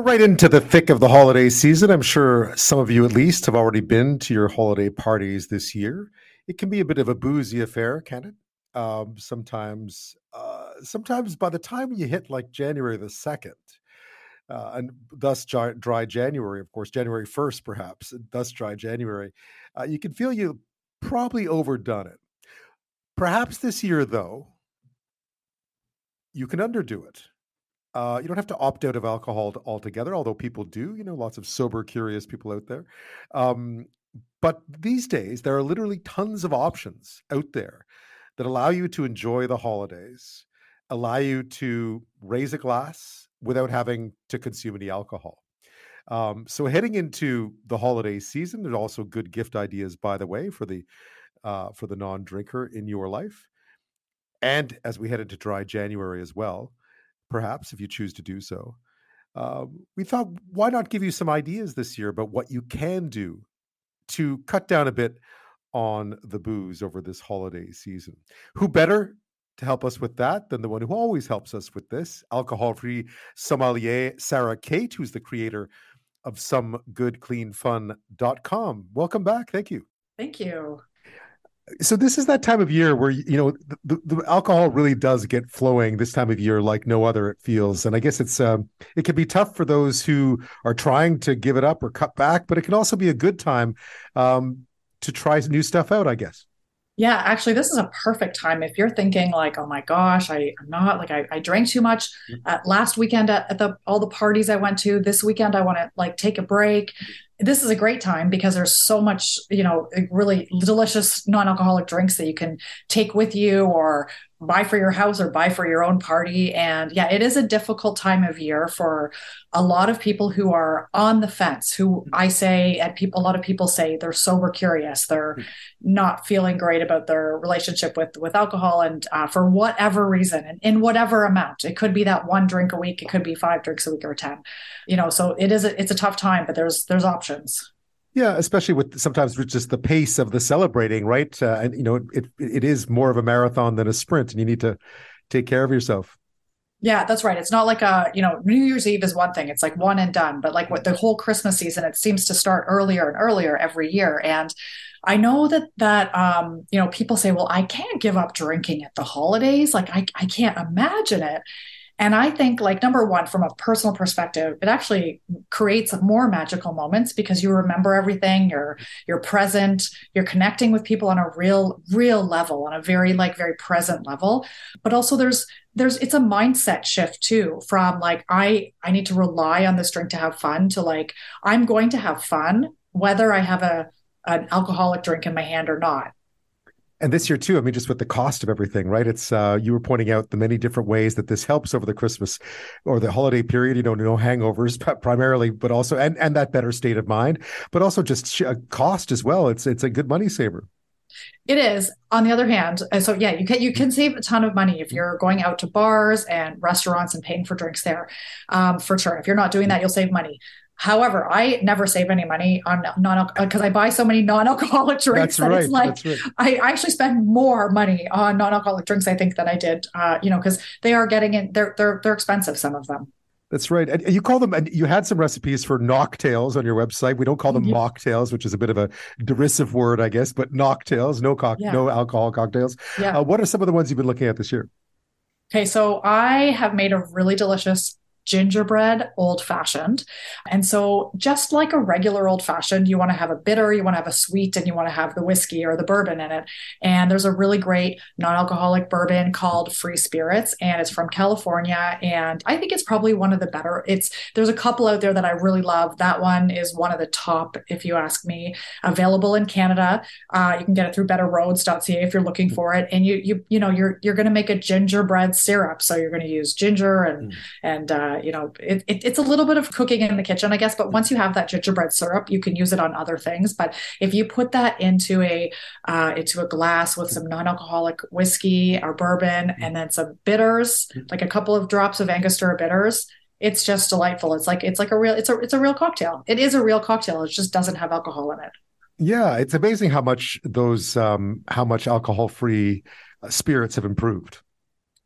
We're right into the thick of the holiday season. I'm sure some of you, at least, have already been to your holiday parties this year. It can be a bit of a boozy affair, can it? Um, sometimes, uh, sometimes by the time you hit like January the second, uh, and thus dry, January, of course, January first, perhaps, thus dry January, uh, you can feel you probably overdone it. Perhaps this year, though, you can underdo it uh, you don't have to opt out of alcohol altogether, although people do. You know, lots of sober, curious people out there. Um, but these days, there are literally tons of options out there that allow you to enjoy the holidays, allow you to raise a glass without having to consume any alcohol. Um, so, heading into the holiday season, there's also good gift ideas, by the way, for the uh, for the non-drinker in your life. And as we head into dry January as well, perhaps if you choose to do so. Uh, we thought, why not give you some ideas this year about what you can do to cut down a bit on the booze over this holiday season? Who better to help us with that than the one who always helps us with this, alcohol free sommelier Sarah Kate, who's the creator of somegoodcleanfun.com. Welcome back. Thank you. Thank you so this is that time of year where you know the, the, alcohol really does get flowing this time of year like no other it feels. And i guess it's um, it can be tough for those who are trying to give it up or cut back but it can also be a good time um, to try new stuff out i guess. Yeah, actually, this is a perfect time. If you're thinking like, oh my gosh, I, am not like I, I drank too much uh, last weekend at, at, the all the parties I went to. This weekend I want to like take a break this is a great time because there's so much, you know, really delicious non-alcoholic drinks that you can take with you or buy for your house or buy for your own party. And yeah, it is a difficult time of year for a lot of people who are on the fence, who I say, and people, a lot of people say they're sober curious. They're not feeling great about their relationship with, with alcohol and uh, for whatever reason and in whatever amount, it could be that one drink a week. It could be five drinks a week or 10, you know, so it is, a, it's a tough time, but there's, there's options. Yeah, especially with sometimes with just the pace of the celebrating, right? Uh, and you know, it it is more of a marathon than a sprint, and you need to take care of yourself. Yeah, that's right. It's not like a, you know, New Year's Eve is one thing. It's like one and done. But like what the whole Christmas season, it seems to start earlier and earlier every year. And I know that that um, you know, people say, well, I can't give up drinking at the holidays. Like I, I can't imagine it. And I think, like, number one, from a personal perspective, it actually creates more magical moments because you remember everything. You're you're present. You're connecting with people on a real, real level, on a very like very present level. But also, there's there's it's a mindset shift too from like I I need to rely on this drink to have fun to like I'm going to have fun whether I have a an alcoholic drink in my hand or not and this year too i mean just with the cost of everything right it's uh, you were pointing out the many different ways that this helps over the christmas or the holiday period you know no hangovers primarily but also and and that better state of mind but also just cost as well it's it's a good money saver it is. On the other hand, uh, so yeah, you can you can save a ton of money if you're going out to bars and restaurants and paying for drinks there, um, for sure. If you're not doing that, you'll save money. However, I never save any money on non because I buy so many non-alcoholic drinks That's that right. it's like right. I, actually spend more money on non-alcoholic drinks I think than I did. Uh, you know, because they are getting in. They're they're they're expensive. Some of them. That's right. And you call them, and you had some recipes for knocktails on your website. We don't call them yeah. mocktails, which is a bit of a derisive word, I guess, but knocktails, no cock, yeah. no alcohol cocktails. Yeah. Uh, what are some of the ones you've been looking at this year? Okay, so I have made a really delicious gingerbread old fashioned. And so, just like a regular old fashioned, you want to have a bitter, you want to have a sweet, and you want to have the whiskey or the bourbon in it. And there's a really great non alcoholic bourbon called Free Spirits, and it's from California. And I think it's probably one of the better. It's there's a couple out there that I really love. That one is one of the top, if you ask me, available in Canada. Uh, you can get it through betterrhodes.ca if you're looking for it. And you you you know you're you're going to make a gingerbread syrup, so you're going to use ginger and mm. and uh, you know, it, it, it's a little bit of cooking in the kitchen, I guess. But once you have that gingerbread syrup, you can use it on other things. But if you put that into a uh, into a glass with some non-alcoholic whiskey or bourbon, and then some bitters, like a couple of drops of Angostura bitters, it's just delightful. It's like it's like a real it's a it's a real cocktail. It is a real cocktail. It just doesn't have alcohol in it. Yeah, it's amazing how much those um, how much alcohol free uh, spirits have improved.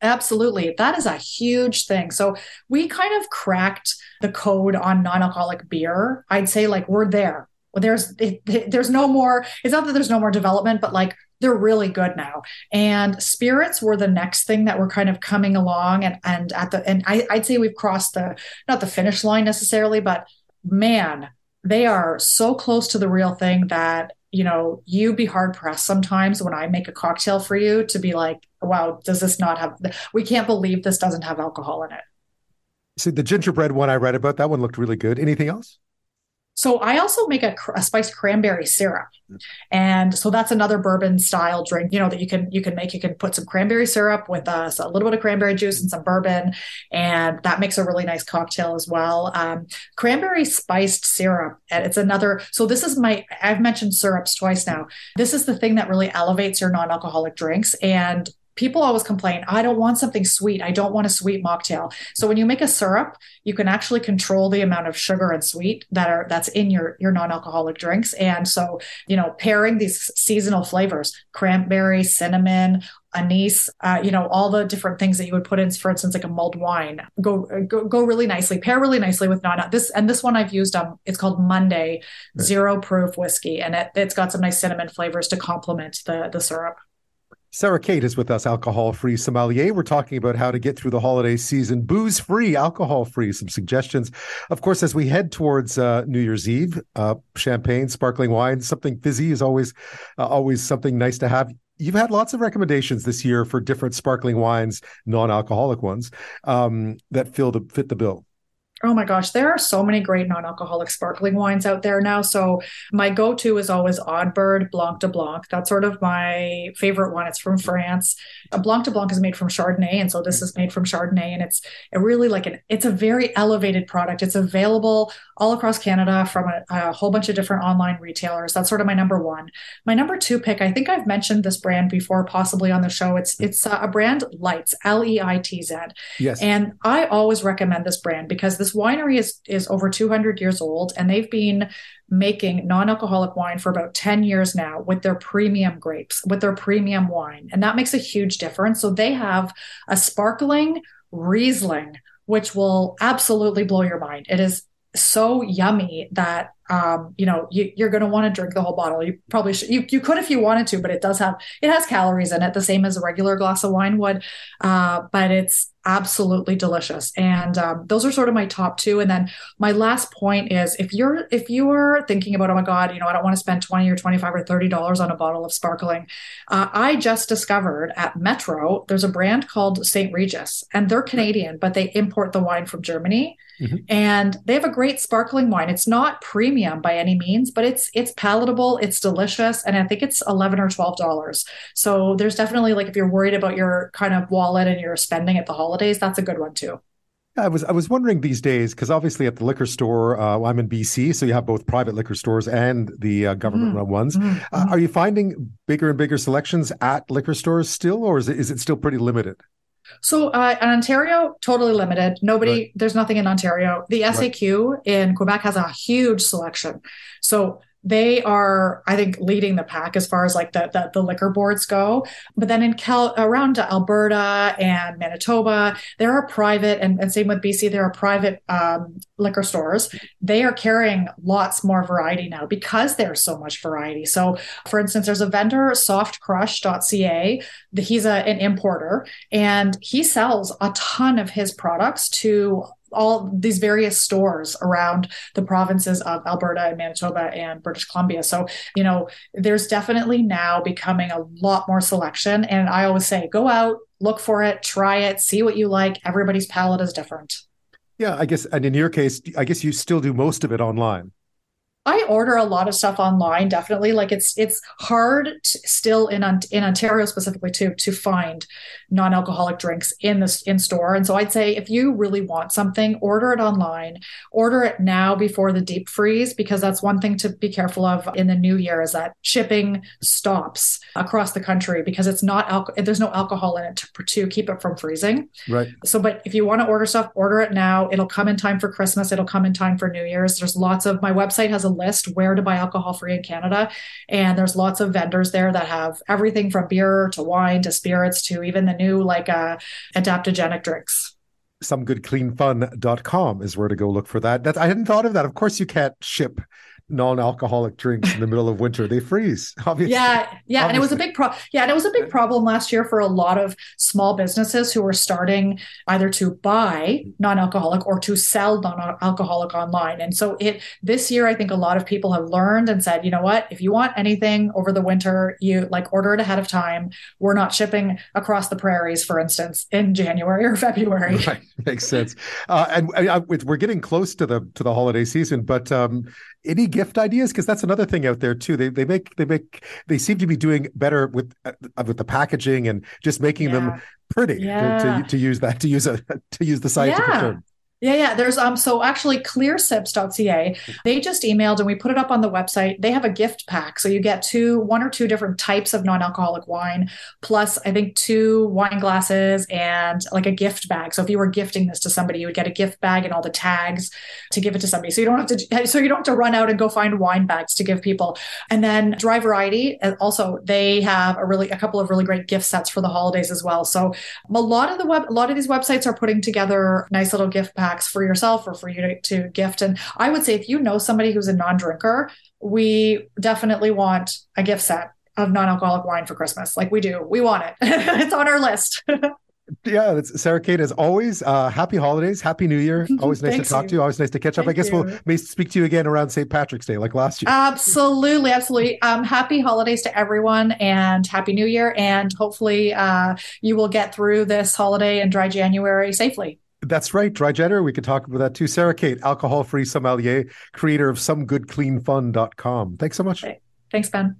Absolutely. That is a huge thing. So we kind of cracked the code on non-alcoholic beer. I'd say like we're there. There's there's no more it's not that there's no more development but like they're really good now. And spirits were the next thing that were kind of coming along and and at the and I, I'd say we've crossed the not the finish line necessarily, but man, they are so close to the real thing that you know you'd be hard pressed sometimes when i make a cocktail for you to be like wow does this not have we can't believe this doesn't have alcohol in it. See the gingerbread one i read about that one looked really good. Anything else so I also make a, a, spiced cranberry syrup, and so that's another bourbon style drink. You know that you can you can make. You can put some cranberry syrup with uh, a little bit of cranberry juice and some bourbon, and that makes a really nice cocktail as well. Um, cranberry spiced syrup, and it's another. So this is my. I've mentioned syrups twice now. This is the thing that really elevates your non-alcoholic drinks, and people always complain, I don't want something sweet. I don't want a sweet mocktail. So when you make a syrup, you can actually control the amount of sugar and sweet that are that's in your your non-alcoholic drinks. And so, you know, pairing these seasonal flavors, cranberry, cinnamon, anise, uh, you know, all the different things that you would put in, for instance, like a mulled wine, go go, go really nicely, pair really nicely with non this and this one I've used um it's called Monday right. zero proof whiskey, and it, it's got some nice cinnamon flavors to complement the the syrup. Sarah Kate is with us, alcohol free sommelier. We're talking about how to get through the holiday season, booze free, alcohol free. Some suggestions, of course, as we head towards uh, New Year's Eve. Uh, champagne, sparkling wine, something fizzy is always uh, always something nice to have. You've had lots of recommendations this year for different sparkling wines, non-alcoholic ones um, that fill the, fit the bill. Oh my gosh, there are so many great non-alcoholic sparkling wines out there now. So my go-to is always Oddbird Blanc de Blanc. That's sort of my favorite one. It's from France. A Blanc de Blanc is made from Chardonnay, and so this is made from Chardonnay, and it's a really like an it's a very elevated product. It's available all across Canada from a, a whole bunch of different online retailers. That's sort of my number one. My number two pick, I think I've mentioned this brand before, possibly on the show. It's it's uh, a brand Leitz, L E I T Z. Yes, and I always recommend this brand because this winery is is over 200 years old and they've been making non-alcoholic wine for about 10 years now with their premium grapes with their premium wine and that makes a huge difference. So they have a sparkling riesling which will absolutely blow your mind. It is so yummy that um, you know you, are going to want to drink the whole bottle. You probably should you, you could if you wanted to but it does have it has calories in it the same as a regular glass of wine would. Uh, but it's absolutely delicious. And um, those are sort of my top two. And then my last point is if you're if you are thinking about oh my god you know i don't want to spend 20 or 25 or 30 dollars on a bottle of sparkling. Uh, i just discovered at metro there's a brand called st regis and they're canadian but they import the wine from germany. Mm-hmm. and they have a great sparkling wine. It's not premium by any means but it's it's palatable it's delicious and i think it's 11 or 12 dollars so there's definitely like if you're worried about your kind of wallet and your spending at the holidays, that's a good one too. I was I was wondering these days because obviously at the liquor store uh, I'm in BC, so you have both private liquor stores and the uh, government mm. run ones. Mm. Uh, are you finding bigger and bigger selections at liquor stores still, or is it is it still pretty limited? So uh, in Ontario, totally limited. Nobody, right. there's nothing in Ontario. The SAQ right. in Quebec has a huge selection. So they are, I think, leading the pack as far as like the the, the liquor boards go. But then in Cal around Alberta and Manitoba, there are private and, and same with BC, there are private um, liquor stores. They are carrying lots more variety now because there's so much variety. So, for instance, there's a vendor, softcrush.ca. He's a, an importer and he sells a ton of his products to all these various stores around the provinces of Alberta and Manitoba and British Columbia. So, you know, there's definitely now becoming a lot more selection. And I always say, go out, look for it, try it, see what you like. Everybody's palate is different. Yeah, I guess, and in your case, I guess you still do most of it online. I order a lot of stuff online. Definitely, like it's it's hard to, still in in Ontario specifically to to find non-alcoholic drinks in this in store. And so I'd say if you really want something, order it online. Order it now before the deep freeze because that's one thing to be careful of in the new year is that shipping stops across the country because it's not alcohol. There's no alcohol in it to, to keep it from freezing. Right. So, but if you want to order stuff, order it now. It'll come in time for Christmas. It'll come in time for New Year's. There's lots of my website has a list where to buy alcohol free in Canada. And there's lots of vendors there that have everything from beer to wine to spirits to even the new like uh, adaptogenic drinks somegoodcleanfun.com is where to go look for that. That I hadn't thought of that. Of course, you can't ship non-alcoholic drinks in the middle of winter. They freeze obviously. Yeah yeah obviously. and it was a big pro yeah and it was a big problem last year for a lot of small businesses who were starting either to buy non-alcoholic or to sell non-alcoholic online. And so it this year i think a lot of people have learned and said you know what? If you want anything over the winter you like order it ahead of time. We're not shipping across the prairies for instance in january or february. Right. Makes sense. Uh, and I, I, we're getting close to the to the holiday season but um any gift ideas because that's another thing out there too they they make they make they seem to be doing better with uh, with the packaging and just making yeah. them pretty yeah. to, to, to, use that to use a to use the scientific yeah. term yeah, yeah. There's um so actually clearsips.ca, they just emailed and we put it up on the website. They have a gift pack. So you get two, one or two different types of non-alcoholic wine, plus I think two wine glasses and like a gift bag. So if you were gifting this to somebody, you would get a gift bag and all the tags to give it to somebody. So you don't have to so you don't have to run out and go find wine bags to give people. And then Dry Variety, uh, also they have a really a couple of really great gift sets for the holidays as well. So a lot of the web a lot of these websites are putting together nice little gift packs for yourself or for you to, to gift. And I would say if you know somebody who's a non drinker, we definitely want a gift set of non alcoholic wine for Christmas. Like we do. We want it. it's on our list. yeah, it's Sarah Kate, as always, uh, happy holidays, happy new year. Always nice to talk you. to you. Always nice to catch up. Thank I guess you. we'll may speak to you again around St. Patrick's Day, like last year. Absolutely, absolutely. Um, happy holidays to everyone and happy new year. And hopefully uh, you will get through this holiday and dry January safely. That's right, Dry January. We could talk about that too. Sarah Kate, alcohol free sommelier, creator of somegoodcleanfun.com. Thanks so much. Thanks, Ben.